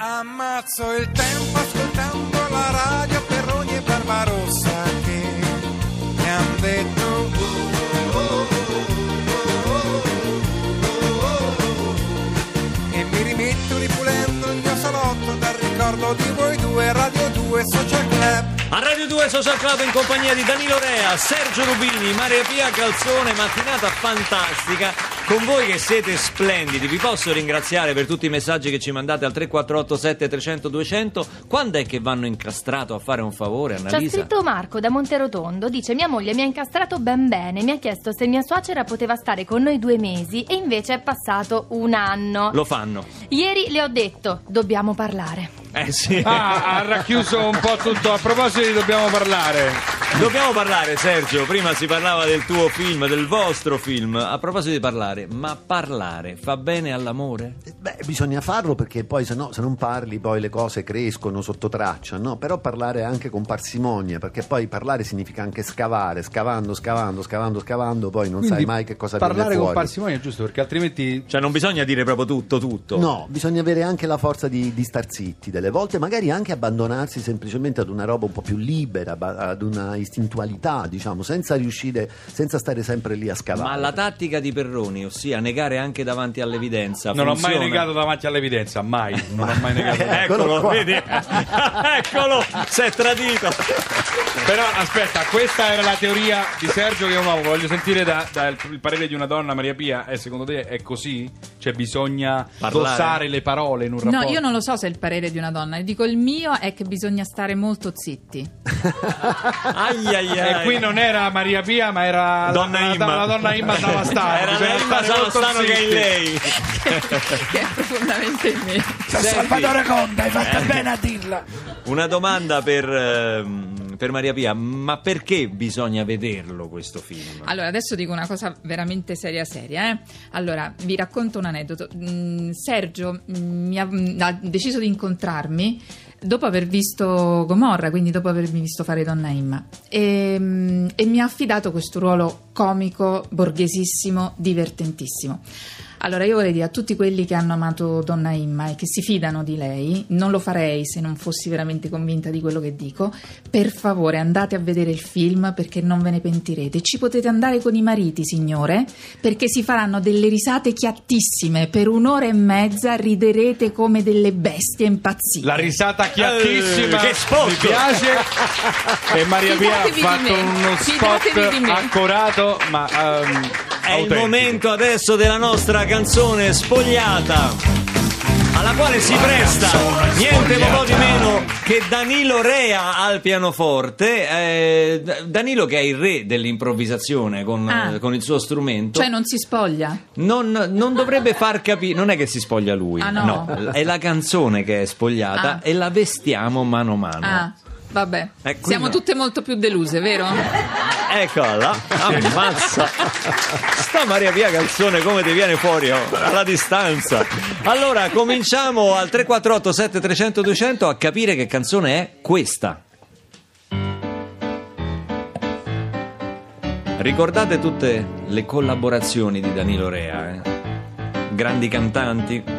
Ammazzo il tempo ascoltando la radio per ogni barbarossa che mi han detto. E mi rimetto ripulendo il mio salotto dal ricordo di voi due, Radio 2 Social Club. A Radio 2 Social Club in compagnia di Danilo Rea, Sergio Rubini, Maria Pia Calzone, mattinata fantastica con voi che siete splendidi. Vi posso ringraziare per tutti i messaggi che ci mandate al 3487 300 200. Quando è che vanno incastrato a fare un favore, Ci ha Annalisa? scritto Marco da Monterotondo, dice mia moglie mi ha incastrato ben bene, mi ha chiesto se mia suocera poteva stare con noi due mesi e invece è passato un anno. Lo fanno. Ieri le ho detto, dobbiamo parlare. Eh sì. Ah, ha racchiuso un po' tutto. A proposito di dobbiamo parlare. Dobbiamo parlare, Sergio. Prima si parlava del tuo film, del vostro film. A proposito di parlare, ma parlare fa bene all'amore? Beh, bisogna farlo perché poi se no, se non parli poi le cose crescono sotto traccia, no? Però parlare anche con parsimonia, perché poi parlare significa anche scavare, scavando, scavando, scavando, scavando, poi non sai Quindi mai che cosa Parlare viene con fuori. parsimonia è giusto, perché altrimenti. Cioè, non bisogna dire proprio tutto, tutto. No, bisogna avere anche la forza di, di star zitti delle volte, magari anche abbandonarsi semplicemente ad una roba un po' più libera, ad una istintualità, diciamo, senza riuscire, senza stare sempre lì a scavare. Ma la tattica di Perroni, ossia negare anche davanti all'evidenza, Non ho mai funziona? negato davanti all'evidenza, mai. Non ho mai negato. Eccolo, Eccolo vedi? Eccolo, si è tradito. Però aspetta, questa era la teoria di Sergio che io amo. Voglio sentire da, da parere di una donna, Maria Pia. E secondo te è così? Cioè bisogna Parlare? dosare le parole in un rapporto? No, io non lo so se è il parere di una donna, dico il mio è che bisogna stare molto zitti. Ai ai ai. E qui non era Maria Pia, ma era Donna la, la- Imma. la donna Imma Savastano. Era la Imma Savastano che è lei. che è profondamente in me. Salvatore Conda, hai fatto bene a dirla. Una domanda per, ehm, per Maria Pia, ma perché bisogna vederlo questo film? Allora, adesso dico una cosa veramente seria seria. eh. Allora, vi racconto un aneddoto. Mm, Sergio mm, mi ha, mm, ha deciso di incontrarmi dopo aver visto Gomorra, quindi dopo avermi visto fare Donna Imma. E, e mi ha affidato questo ruolo comico, borghesissimo, divertentissimo. Allora, io vorrei dire a tutti quelli che hanno amato Donna Imma e che si fidano di lei, non lo farei se non fossi veramente convinta di quello che dico. Per favore, andate a vedere il film perché non ve ne pentirete. Ci potete andare con i mariti, signore, perché si faranno delle risate chiattissime. Per un'ora e mezza riderete come delle bestie impazzite. La risata chiattissima Eh, che spot! mi piace e Maria Pia ha fatto uno spot accorato ma ehm, È il momento adesso della nostra canzone spogliata. Alla quale si presta niente po' di meno che Danilo Rea al pianoforte. Eh, Danilo, che è il re dell'improvvisazione con, Ah. eh, con il suo strumento, Cioè non si spoglia? non, non dovrebbe far capire. Non è che si spoglia lui, Ah, no? è la canzone che è spogliata Ah. e la vestiamo mano a mano. Vabbè. Eh, Siamo no. tutte molto più deluse, vero? Eccola, ammazza. Sta Maria Pia Calzone come ti viene fuori oh, alla distanza. Allora, cominciamo al 348 7300 200 a capire che canzone è questa. Ricordate tutte le collaborazioni di Danilo Rea, eh? Grandi cantanti.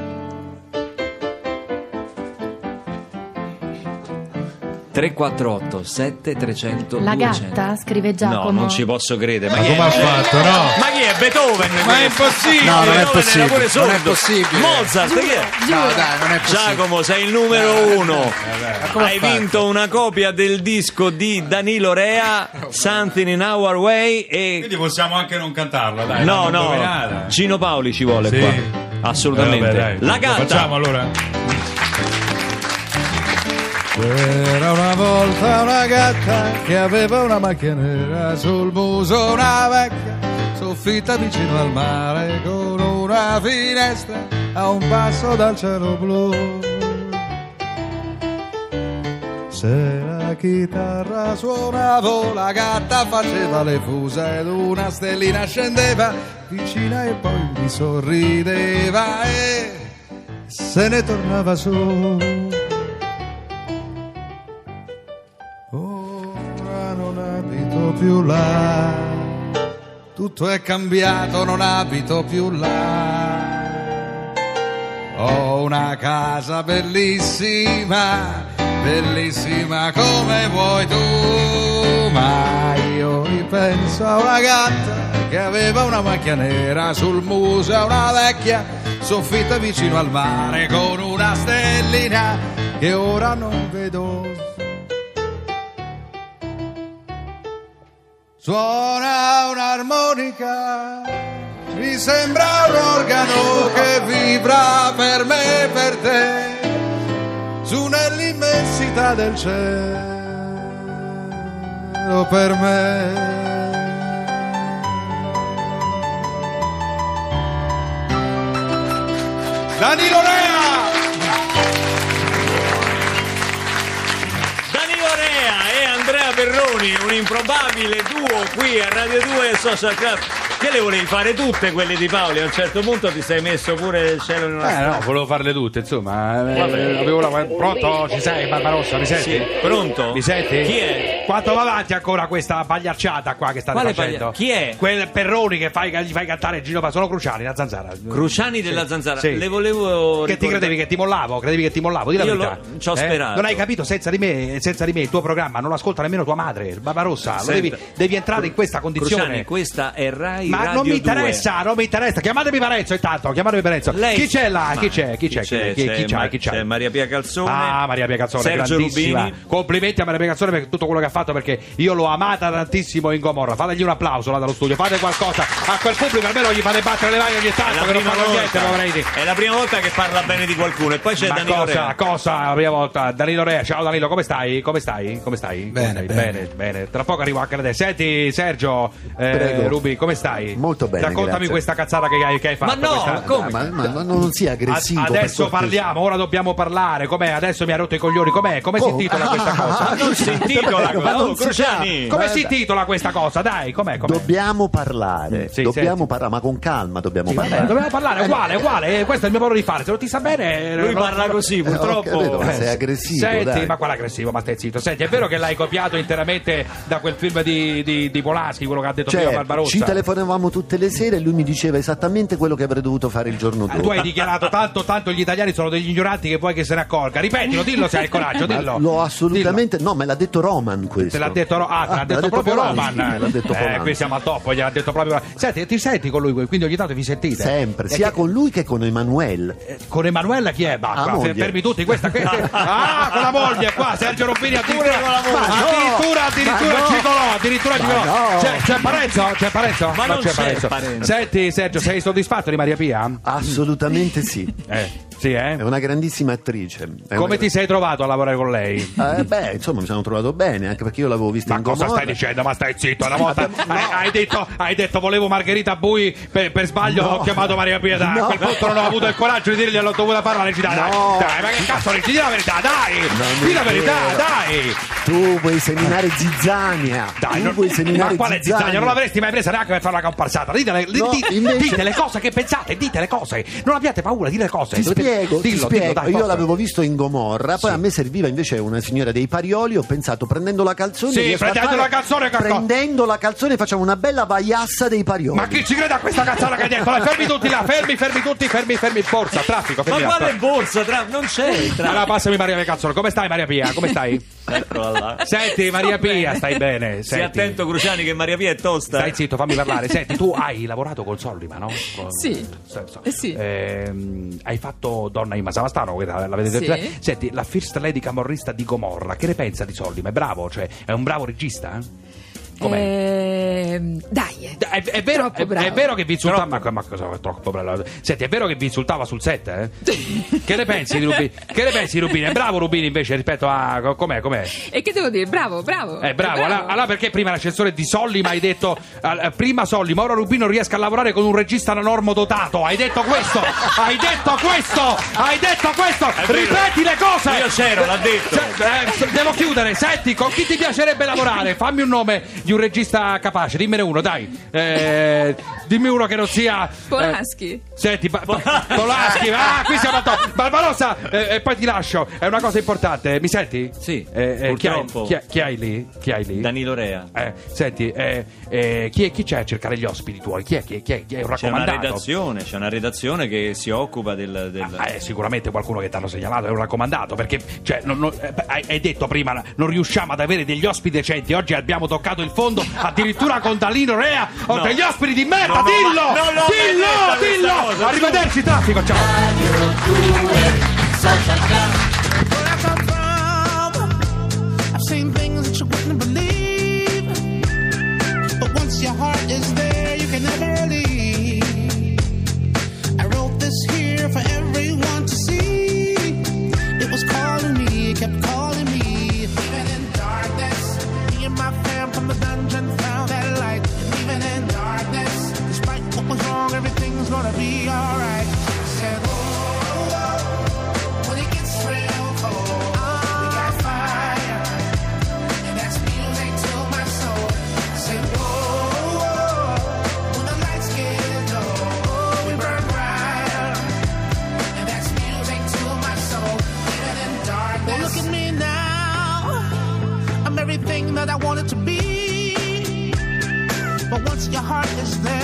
348 7300 La 200. gatta, scrive Giacomo. No, non ci posso credere. Ma, Ma chi come è? ha fatto, no? Ma chi è Beethoven? Ma è impossibile! No, non è Beethoven possibile, Era pure non sordo. è possibile. Mozart, chi è? No, dai, non è possibile. Giacomo, sei il numero uno. come Hai ha fatto? vinto una copia del disco di Danilo Rea, Something in Our Way. E Quindi possiamo anche non cantarla, dai. no, no. Cino Paoli ci vuole Sì. qua. Assolutamente. Eh, vabbè, dai. La gatta. facciamo allora? C'era una volta una gatta che aveva una macchia nera sul muso, una vecchia soffitta vicino al mare con una finestra a un passo dal cielo blu. Se la chitarra suonava, la gatta faceva le fuse ed una stellina scendeva vicina e poi mi sorrideva e se ne tornava su. Più là, tutto è cambiato, non abito più là. Ho una casa bellissima, bellissima come vuoi tu. Ma io ripenso a una gatta che aveva una macchia nera sul muso, a una vecchia soffitta vicino al mare con una stellina che ora non vedo. Suona un'armonica, mi sembra un organo che vibra per me e per te, su nell'immensità del cielo per me. Danilo Rea! Andrea Perroni, un improbabile duo qui a Radio 2 Social Club. Che le volevi fare tutte quelle di Paoli? A un certo punto ti sei messo pure il cielo in una Eh no, volevo farle tutte, insomma. eh, avevo la- Pronto? Ci sei, Barbarossa? Mi senti? Sì, pronto? Mi senti? Chi è? Quanto va avanti ancora questa pagliacciata qua che state Quale facendo? paglia- chi è? Quel Perroni che fai, gli fai cantare Gino Pa- sono Cruciani, la zanzara. Cruciani della Zanzara. sì. Le volevo Che ti ricordare- credevi che ti mollavo? Credevi che ti mollavo? Di la Io verità. lo- ci ho Eh? sperato. Non hai capito? Senza di me, senza di me il tuo programma non lo ascolta nemmeno tua madre, Barbarossa. Lo Senta. devi, devi entrare in questa condizione. Cruciani, questa è Rai Ma Radio non mi 2. interessa, non mi interessa. Chiamatemi Parenzo intanto, chiamatemi Parenzo. Lei- Chi c'è là? Ma- Chi c'è? Chi c'è? C'è, Chi, chi, c'è chi c'è Maria Pia Calzone. Ah, Maria Pia Calzone, Sergio grandissima. Rubini. Complimenti a Maria Pia Calzone per tutto quello che ha fatto perché io l'ho amata tantissimo in Gomorra. Fategli un applauso là dallo studio, fate qualcosa a quel pubblico, almeno gli fate battere le mani ogni È tanto la, che non prima fanno niente, volta, poverini. è la prima volta che parla bene di qualcuno e poi c'è Ma Danilo cosa, Rea. cosa la prima volta? Danilo Rea, ciao Danilo, come stai? Come stai? Come stai? Come Bene, stai? bene. bene, bene. Tra poco arrivo anche da te. Senti Sergio, eh. Rubi, come stai? Molto bene, Raccontami grazie. questa cazzata che hai, che hai fatto. Ma no, questa- come? Ma, ma- ma non sia aggressivo. A- per adesso parliamo, ora dobbiamo parlare. Com'è? Adesso mi ha rotto i coglioni. Com'è? Come si Come? intitola questa cosa? Ah, non si intitola Oh, Cruciani. sa. Come si intitola questa cosa? Dai, com'è? com'è? Dobbiamo parlare, Mm, sì, dobbiamo parlare, ma con calma dobbiamo Sì, vabbè, parlare. dobbiamo parlare, Eh, uguale, uguale. eh, Questo è il mio modo di fare. Se non ti sta bene. Lui non- parla così, purtroppo. capito, ma Eh, sei aggressivo, Senti, dai. ma quale aggressivo? Ma stai zitto. Senti, è vero che l'hai copiato interamente da quel film di, di, di Polaschi, quello che ha detto prima Certo, Barbarossa? ci telefonavamo tutte le sere e lui mi diceva esattamente quello che avrei dovuto fare il giorno Ah, dopo. Tu hai dichiarato tanto, tanto gli italiani sono degli ignoranti che vuoi che se ne accorga. Ripetilo, dillo se hai il coraggio, dillo. L'ho assolutamente. No, me l'ha detto Roman questo. Te l'ha detto, ah, te l'ha me detto proprio Roman. Me l'ha detto eh, qui siamo al top, gliel'ha detto proprio. Senti, ti senti con lui, quindi ogni tanto vi sentite? Sempre, Eh, sia che- con lui che con Emanuele. eh, Con Emanuela chi è? Bah, Ah, fermi tutti, questa che- Ah, con la moglie qua, Sergio Robbini addirittura, addirittura, addirittura no. Cigolò, addirittura Ma Cigolò. no. C'è, c'è Parenzo? C'è Parenzo? Ma non c'è Parenzo. Parenzo. Senti Sergio, sei soddisfatto di Maria Pia? Assolutamente sì. Eh, sì eh? È una grandissima attrice. È Come una- ti sei trovato a lavorare con lei? Eh, beh, insomma, mi sono trovato bene, anche perché io l'avevo vista Ma in cosa Gomorra. stai dicendo? Ma stai zitto, una volta hai, hai detto, hai detto volevo Margherita Bui per, per sbaglio No. ho chiamato Maria Pietà. No. A quel punto non ho avuto il coraggio di dirgli l'ho dovuta fare la recitata. Dai, No. dai, ma che cazzo dici? Di la verità, dai! Di la verità, dai! Tu vuoi seminare zizzania. Dai, non- vuoi seminare ma quale zizzania? Non l'avresti mai presa neanche per fare una comparsata. Dite le, No, dite- invece- dite le cose che pensate, dite le cose. Non abbiate paura, dite le cose. Dovete- spiego, ti dillo, spiego. dillo, dai, Io l'avevo visto in Gomorra, poi Sì. a me serviva invece una signora dei Parioli. Ho pensato, prendendo la calzone, Sì, prendendo fare- la calzone, cacco. prendendo la calzone, facciamo una bella vaiassa dei Parioli. Ma chi ci crede a questa cazzata che hai detto? Dai, fermi tutti là, fermi, fermi tutti, fermi, fermi, forza, traffico, Ma fermi là. quale borsa? Tra... Non c'è il Allora passami Maria Pia Cazzolo, come stai Maria Pia? Come stai? Eccola là. Senti Maria Pia, bene. stai bene? Senti. attento, Cruciani, che Maria Pia è tosta. Stai zitto, fammi parlare. Senti, tu hai lavorato col Sollima, no? Con- Sì. senso. Eh sì. Ehm, hai fatto Donna in Masavastano, che la- Sì. Senti, la First Lady camorrista di Gomorra, che ne pensa di Sollima? È bravo? Cioè, è un bravo regista? eh? Com'è? Ehm, dai, eh. È, è vero, è, bravo. è vero che vi insultava ma, ma cosa troppo bravo senti è vero che vi insultava sul set eh? che ne pensi di Rubini che ne pensi di Rubini è bravo Rubini invece rispetto a com'è com'è E che devo dire? Bravo, bravo. Eh, bravo, allora, allora perché prima l'ascensore di Solli mi hai detto eh, prima Solli, ma ora Rubino riesca a lavorare con un regista normo dotato? Hai detto questo? Hai detto questo? Hai detto questo? Ripeti le cose! Io c'ero, l'ha detto. Cioè, eh, devo chiudere, senti, con chi ti piacerebbe lavorare? Fammi un nome di un regista capace, dimmene uno, dai. Eh, dimmi uno che non sia. eh, Polaschi. Senti, pa- pa- Polaschi, ah, qui siamo a top. Barbarossa, eh, e poi ti lascio. È una cosa importante. Mi senti? Sì, Eh, eh, chi, hai, purtroppo. chi hai- chi hai lì? Chi hai lì? Danilo Rea. Eh, senti, eh, eh, chi, è- chi c'è a cercare gli ospiti tuoi? Chi è, chi è, chi è, chi è un C'è una redazione, c'è una redazione che si occupa del... del- Ah, eh, sicuramente qualcuno che ti hanno segnalato è un raccomandato perché cioè, non- non- eh, hai, hai detto prima non riusciamo ad avere degli ospiti decenti oggi abbiamo toccato il fondo addirittura con Danilo Rea ho No. degli ospiti di merda dillo dillo dillo arrivederci traffico ciao seen things that you wouldn't believe. But once your heart is there, wanted to be. But once your heart is there,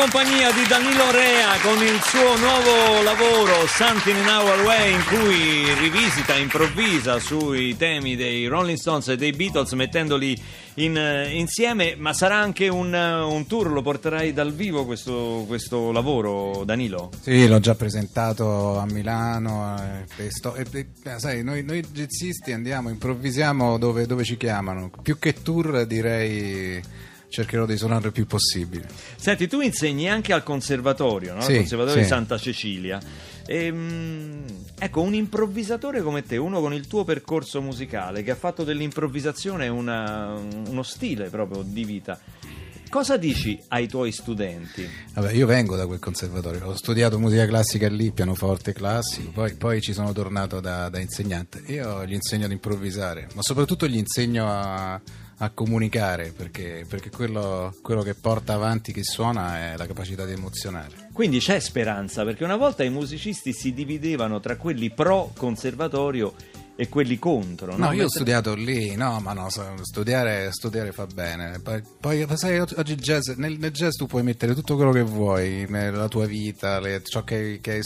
compagnia di Danilo Rea con il suo nuovo lavoro Something in Our Way in cui rivisita, improvvisa sui temi dei Rolling Stones e dei Beatles mettendoli in, eh, insieme, ma sarà anche un, eh, un tour, lo porterai dal vivo questo, questo lavoro Danilo? Sì, l'ho già presentato a Milano. eh, e sto- e- e- eh, sai, noi, noi jazzisti andiamo, improvvisiamo dove, dove ci chiamano. Più che tour, direi cercherò di suonare il più possibile. Senti, tu insegni anche al conservatorio, no? Sì, al conservatorio sì. di Santa Cecilia. Ehm, ecco, un improvvisatore come te, uno con il tuo percorso musicale, che ha fatto dell'improvvisazione una- uno stile proprio di vita, cosa dici ai tuoi studenti? Vabbè, io vengo da quel conservatorio, ho studiato musica classica lì, pianoforte classico, poi, poi ci sono tornato da, da insegnante. Io gli insegno ad improvvisare, ma soprattutto gli insegno a, a comunicare, perché, perché quello, quello che porta avanti chi suona è la capacità di emozionare. Quindi c'è speranza, perché una volta i musicisti si dividevano tra quelli pro conservatorio e quelli contro. No, No, io ho studiato lì, no, ma no, studiare, studiare fa bene. Poi, poi, sai, oggi jazz, nel, nel jazz tu puoi mettere tutto quello che vuoi, nella tua vita, le- ciò che, che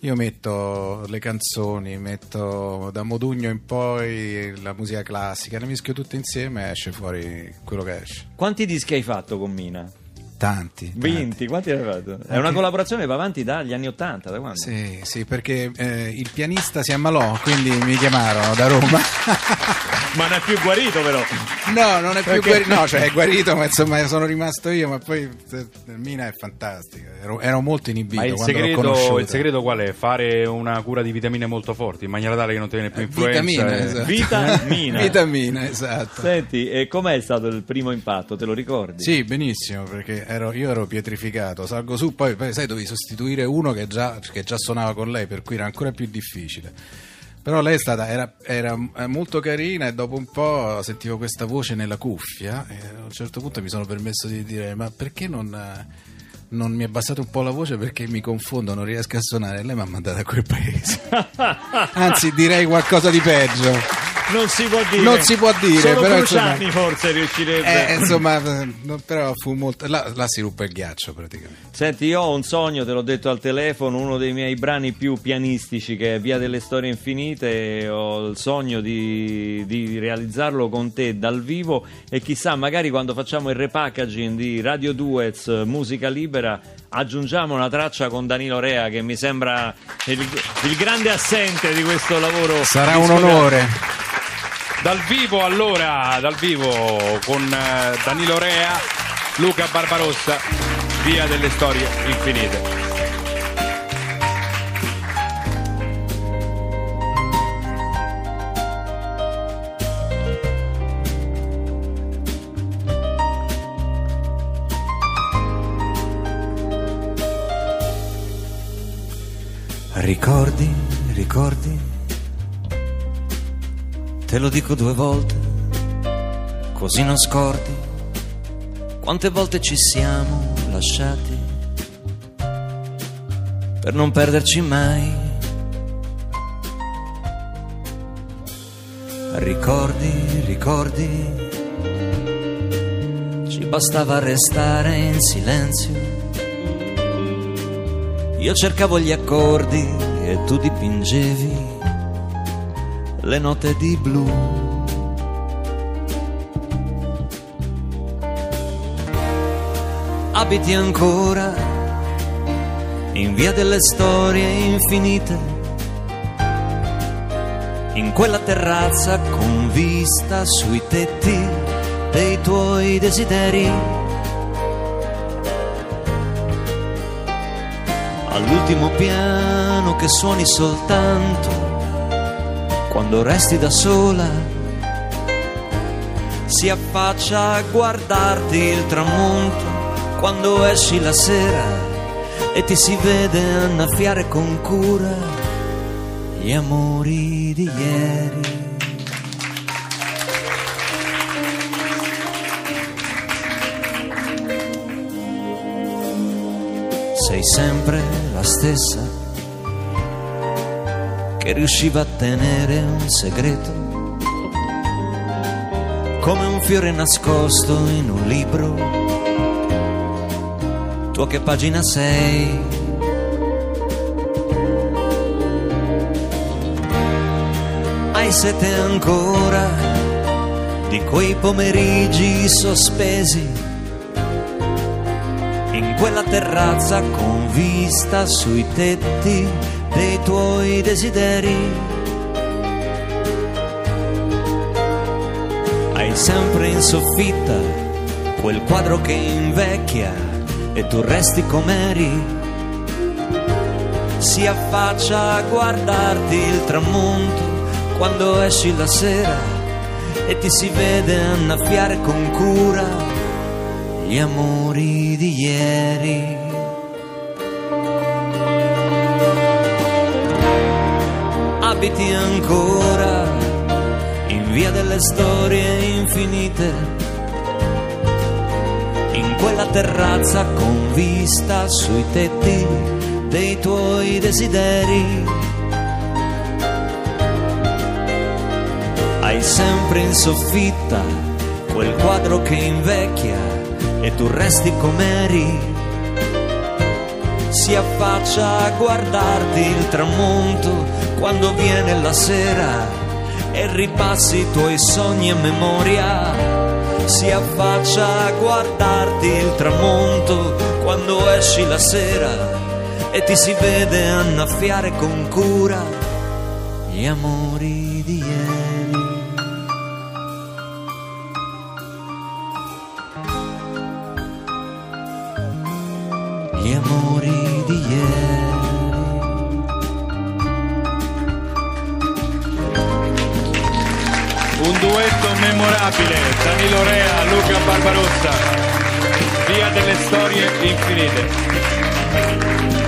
io metto le canzoni, metto da Modugno in poi la musica classica, le mischio tutte insieme e esce fuori quello che esce. Quanti dischi hai fatto con Mina? Tanti. tanti. Vinti, quanti hai fatto? È una collaborazione che va avanti dagli anni Ottanta, da quando? Sì, sì, perché eh, il pianista si ammalò, quindi mi chiamarono da Roma. Ma non è più guarito però. No, non è più Perché? guarito, no, cioè è guarito, ma insomma sono rimasto io, ma poi eh, Mina è fantastica, ero, ero molto inibito Ma il segreto, il segreto qual è? Fare una cura di vitamine molto forti in maniera tale che non ti viene più influenza. Vitamina, e- esatto. Vitamina. Vitamina, esatto. Senti, e com'è stato il primo impatto? Te lo ricordi? Sì, benissimo, perché ero- io ero pietrificato, salgo su, poi, poi, sai dovevi sostituire uno che già, che già suonava con lei, per cui era ancora più difficile. Però lei è stata, era, era, eh, molto carina e dopo un po' sentivo questa voce nella cuffia e a un certo punto mi sono permesso di dire ma perché non, non mi abbassate un po' la voce perché mi confondo, non riesco a suonare lei mi ha mandato a quel paese. Anzi direi qualcosa di peggio. Non si può dire. Non si può dire, Solo però, Cruciani insomma- forse riuscirebbe. Eh, insomma, però fu molto... Là, là si ruppe il ghiaccio praticamente. Senti, io ho un sogno, te l'ho detto al telefono, uno dei miei brani più pianistici che è Via delle Storie Infinite, ho il sogno di, di realizzarlo con te dal vivo e chissà, magari quando facciamo il repackaging di Radio Duets Musica Libera aggiungiamo una traccia con Danilo Rea che mi sembra il, il grande assente di questo lavoro. Sarà un onore. Dal vivo allora, dal vivo con eh, Danilo Rea, Luca Barbarossa, via delle storie infinite. Ricordi, ricordi, te lo dico due volte, così non scordi quante volte ci siamo lasciati per non perderci mai. Ricordi, ricordi, ci bastava restare in silenzio io cercavo gli accordi e tu dipingevi le note di blu. Abiti ancora in via delle storie infinite, in quella terrazza con vista sui tetti dei tuoi desideri. all'ultimo piano che suoni soltanto quando resti da sola. Si affaccia a guardarti il tramonto quando esci la sera e ti si vede annaffiare con cura gli amori di ieri. sei sempre la stessa che riusciva a tenere un segreto. Come un fiore nascosto in un libro. Tu a che pagina sei? Hai sete ancora di quei pomeriggi sospesi? In quella terrazza con vista sui tetti dei tuoi desideri. Hai sempre in soffitta quel quadro che invecchia e tu resti com'eri. Si affaccia a guardarti il tramonto quando esci la sera e ti si vede annaffiare con cura gli amori di ieri. Abiti ancora in via delle storie infinite, in quella terrazza con vista sui tetti dei tuoi desideri. Hai sempre in soffitta quel quadro che invecchia e tu resti com'eri. Si affaccia a guardarti il tramonto quando viene la sera e ripassi i tuoi sogni a memoria si affaccia a guardarti il tramonto quando esci la sera e ti si vede annaffiare con cura gli amori di ieri. Gli amori di ieri. Memorabile, Danilo Rea, Luca Barbarossa, via delle storie infinite.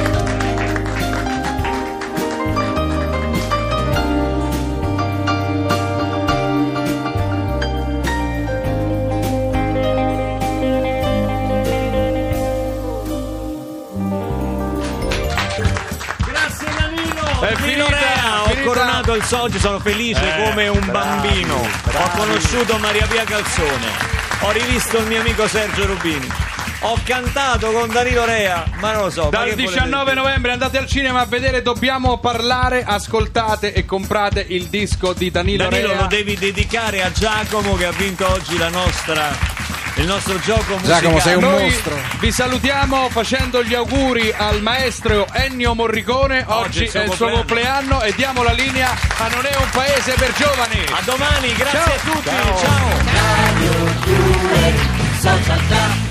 Danilo! Danilo Rea, ho coronato il soggio, sono felice Eh, come un bravi, bambino. Ho bravi. conosciuto Maria Pia Calzone. Ho rivisto il mio amico Sergio Rubini. Ho cantato con Danilo Rea, ma non lo so. Dal che volete 19 dire? novembre andate al cinema a vedere Dobbiamo parlare, ascoltate e comprate il disco di Danilo, Danilo Rea. lo devi dedicare a Giacomo che ha vinto oggi la nostra il nostro gioco musicale. Giacomo, sei un Noi mostro. vi salutiamo facendo gli auguri al maestro Ennio Morricone. Oggi, Oggi è il suo compleanno e diamo la linea a Non è un paese per giovani. A domani, grazie Ciao. a tutti. Ciao. ciao.